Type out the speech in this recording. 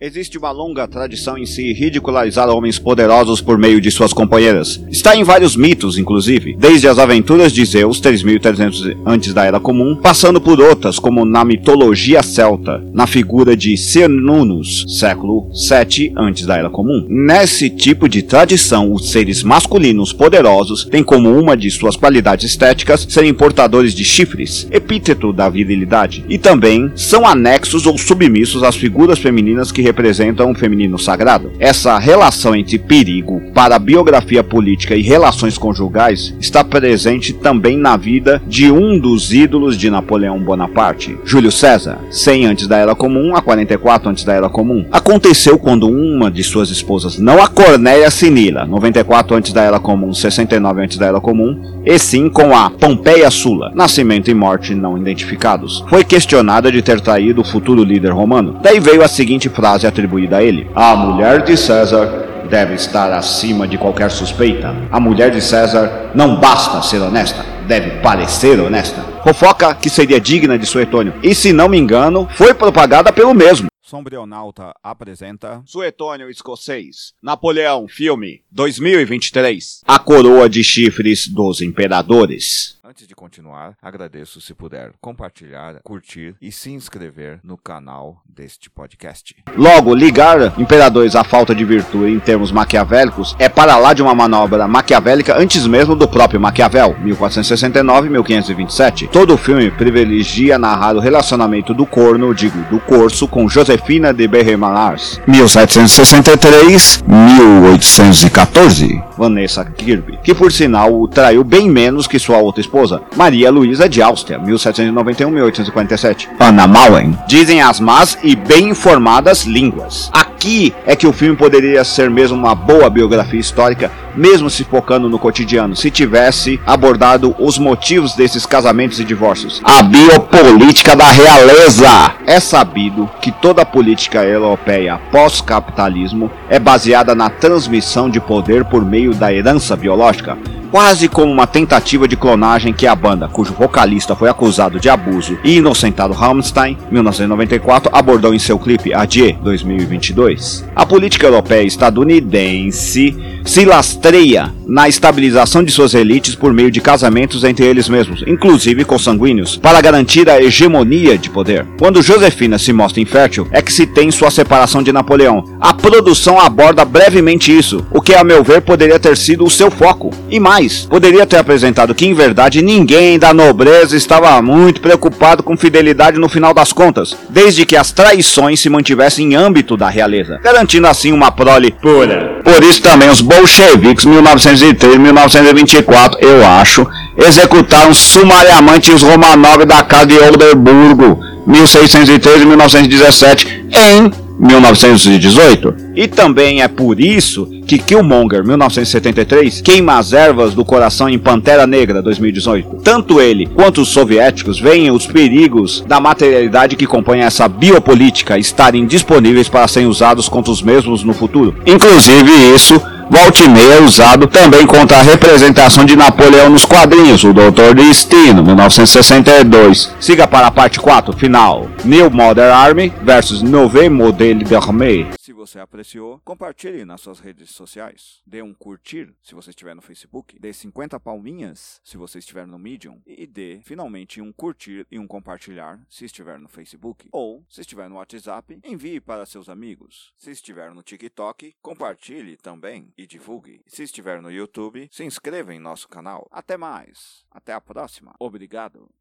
Existe uma longa tradição em se ridicularizar homens poderosos por meio de suas companheiras. Está em vários mitos, inclusive, desde as aventuras de Zeus, 3300 antes da Era Comum, passando por outras, como na mitologia celta, na figura de Cernunnos, século 7 antes da Era Comum. Nesse tipo de tradição, os seres masculinos poderosos têm como uma de suas qualidades estéticas serem portadores de chifres, epíteto da virilidade, e também são anexos ou submissos às figuras femininas que representam um feminino sagrado. Essa relação entre perigo para a biografia política e relações conjugais está presente também na vida de um dos ídolos de Napoleão Bonaparte, Júlio César, 100 antes da Era Comum a 44 antes da Era Comum. Aconteceu quando uma de suas esposas, não a Cornélia Sinila, 94 antes da Era Comum, 69 antes da Era Comum, e sim com a Pompeia Sula, nascimento e morte não identificados, foi questionada de ter traído o futuro líder romano. Daí veio a seguinte frase frase atribuída a ele: A mulher de César deve estar acima de qualquer suspeita. A mulher de César não basta ser honesta, deve parecer honesta. Fofoca que seria digna de Suetônio, e se não me engano, foi propagada pelo mesmo. Sombrionauta apresenta Suetônio Escocês, Napoleão, filme 2023, A Coroa de Chifres dos Imperadores. Antes de continuar, agradeço se puder compartilhar, curtir e se inscrever no canal deste podcast. Logo, ligar imperadores à falta de virtude em termos maquiavélicos é para lá de uma manobra maquiavélica antes mesmo do próprio Maquiavel, 1469-1527. Todo o filme privilegia narrar o relacionamento do corno, digo, do corso, com Josefina de Berremalars, 1763-1814. Vanessa Kirby, que por sinal o traiu bem menos que sua outra esposa esposa, Maria Luísa de Áustria, 1791-1847. Anna Mauen. Dizem as más e bem informadas línguas. Aqui é que o filme poderia ser mesmo uma boa biografia histórica, mesmo se focando no cotidiano, se tivesse abordado os motivos desses casamentos e divórcios. A biopolítica da realeza. É sabido que toda a política europeia pós-capitalismo é baseada na transmissão de poder por meio da herança biológica quase como uma tentativa de clonagem que a banda, cujo vocalista foi acusado de abuso e inocentado Rammstein, 1994, abordou em seu clipe Adieu 2022. A política europeia estadunidense se lastreia na estabilização de suas elites por meio de casamentos entre eles mesmos, inclusive consanguíneos, para garantir a hegemonia de poder. Quando Josefina se mostra infértil, é que se tem sua separação de Napoleão. A produção aborda brevemente isso, o que a meu ver poderia ter sido o seu foco. E mais, poderia ter apresentado que em verdade ninguém da nobreza estava muito preocupado com fidelidade no final das contas, desde que as traições se mantivessem em âmbito da realeza, garantindo assim uma prole pura. Por isso também os bolcheviques 1903 1924, eu acho, executaram sumariamente os Romanov da casa de Oldenburgo 1603 1917 em 1918. E também é por isso que Killmonger 1973 queima as ervas do coração em Pantera Negra 2018. Tanto ele quanto os soviéticos veem os perigos da materialidade que compõe essa biopolítica estarem disponíveis para serem usados contra os mesmos no futuro. Inclusive isso volte e meia usado também contra a representação de Napoleão nos quadrinhos, o Doutor Destino, 1962. Siga para a parte 4, final. New Modern Army versus Nouveau Modèle d'Armée. Você apreciou, compartilhe nas suas redes sociais. Dê um curtir se você estiver no Facebook. Dê 50 palminhas se você estiver no Medium. E dê finalmente um curtir e um compartilhar se estiver no Facebook. Ou, se estiver no WhatsApp, envie para seus amigos. Se estiver no TikTok, compartilhe também e divulgue. Se estiver no YouTube, se inscreva em nosso canal. Até mais. Até a próxima. Obrigado.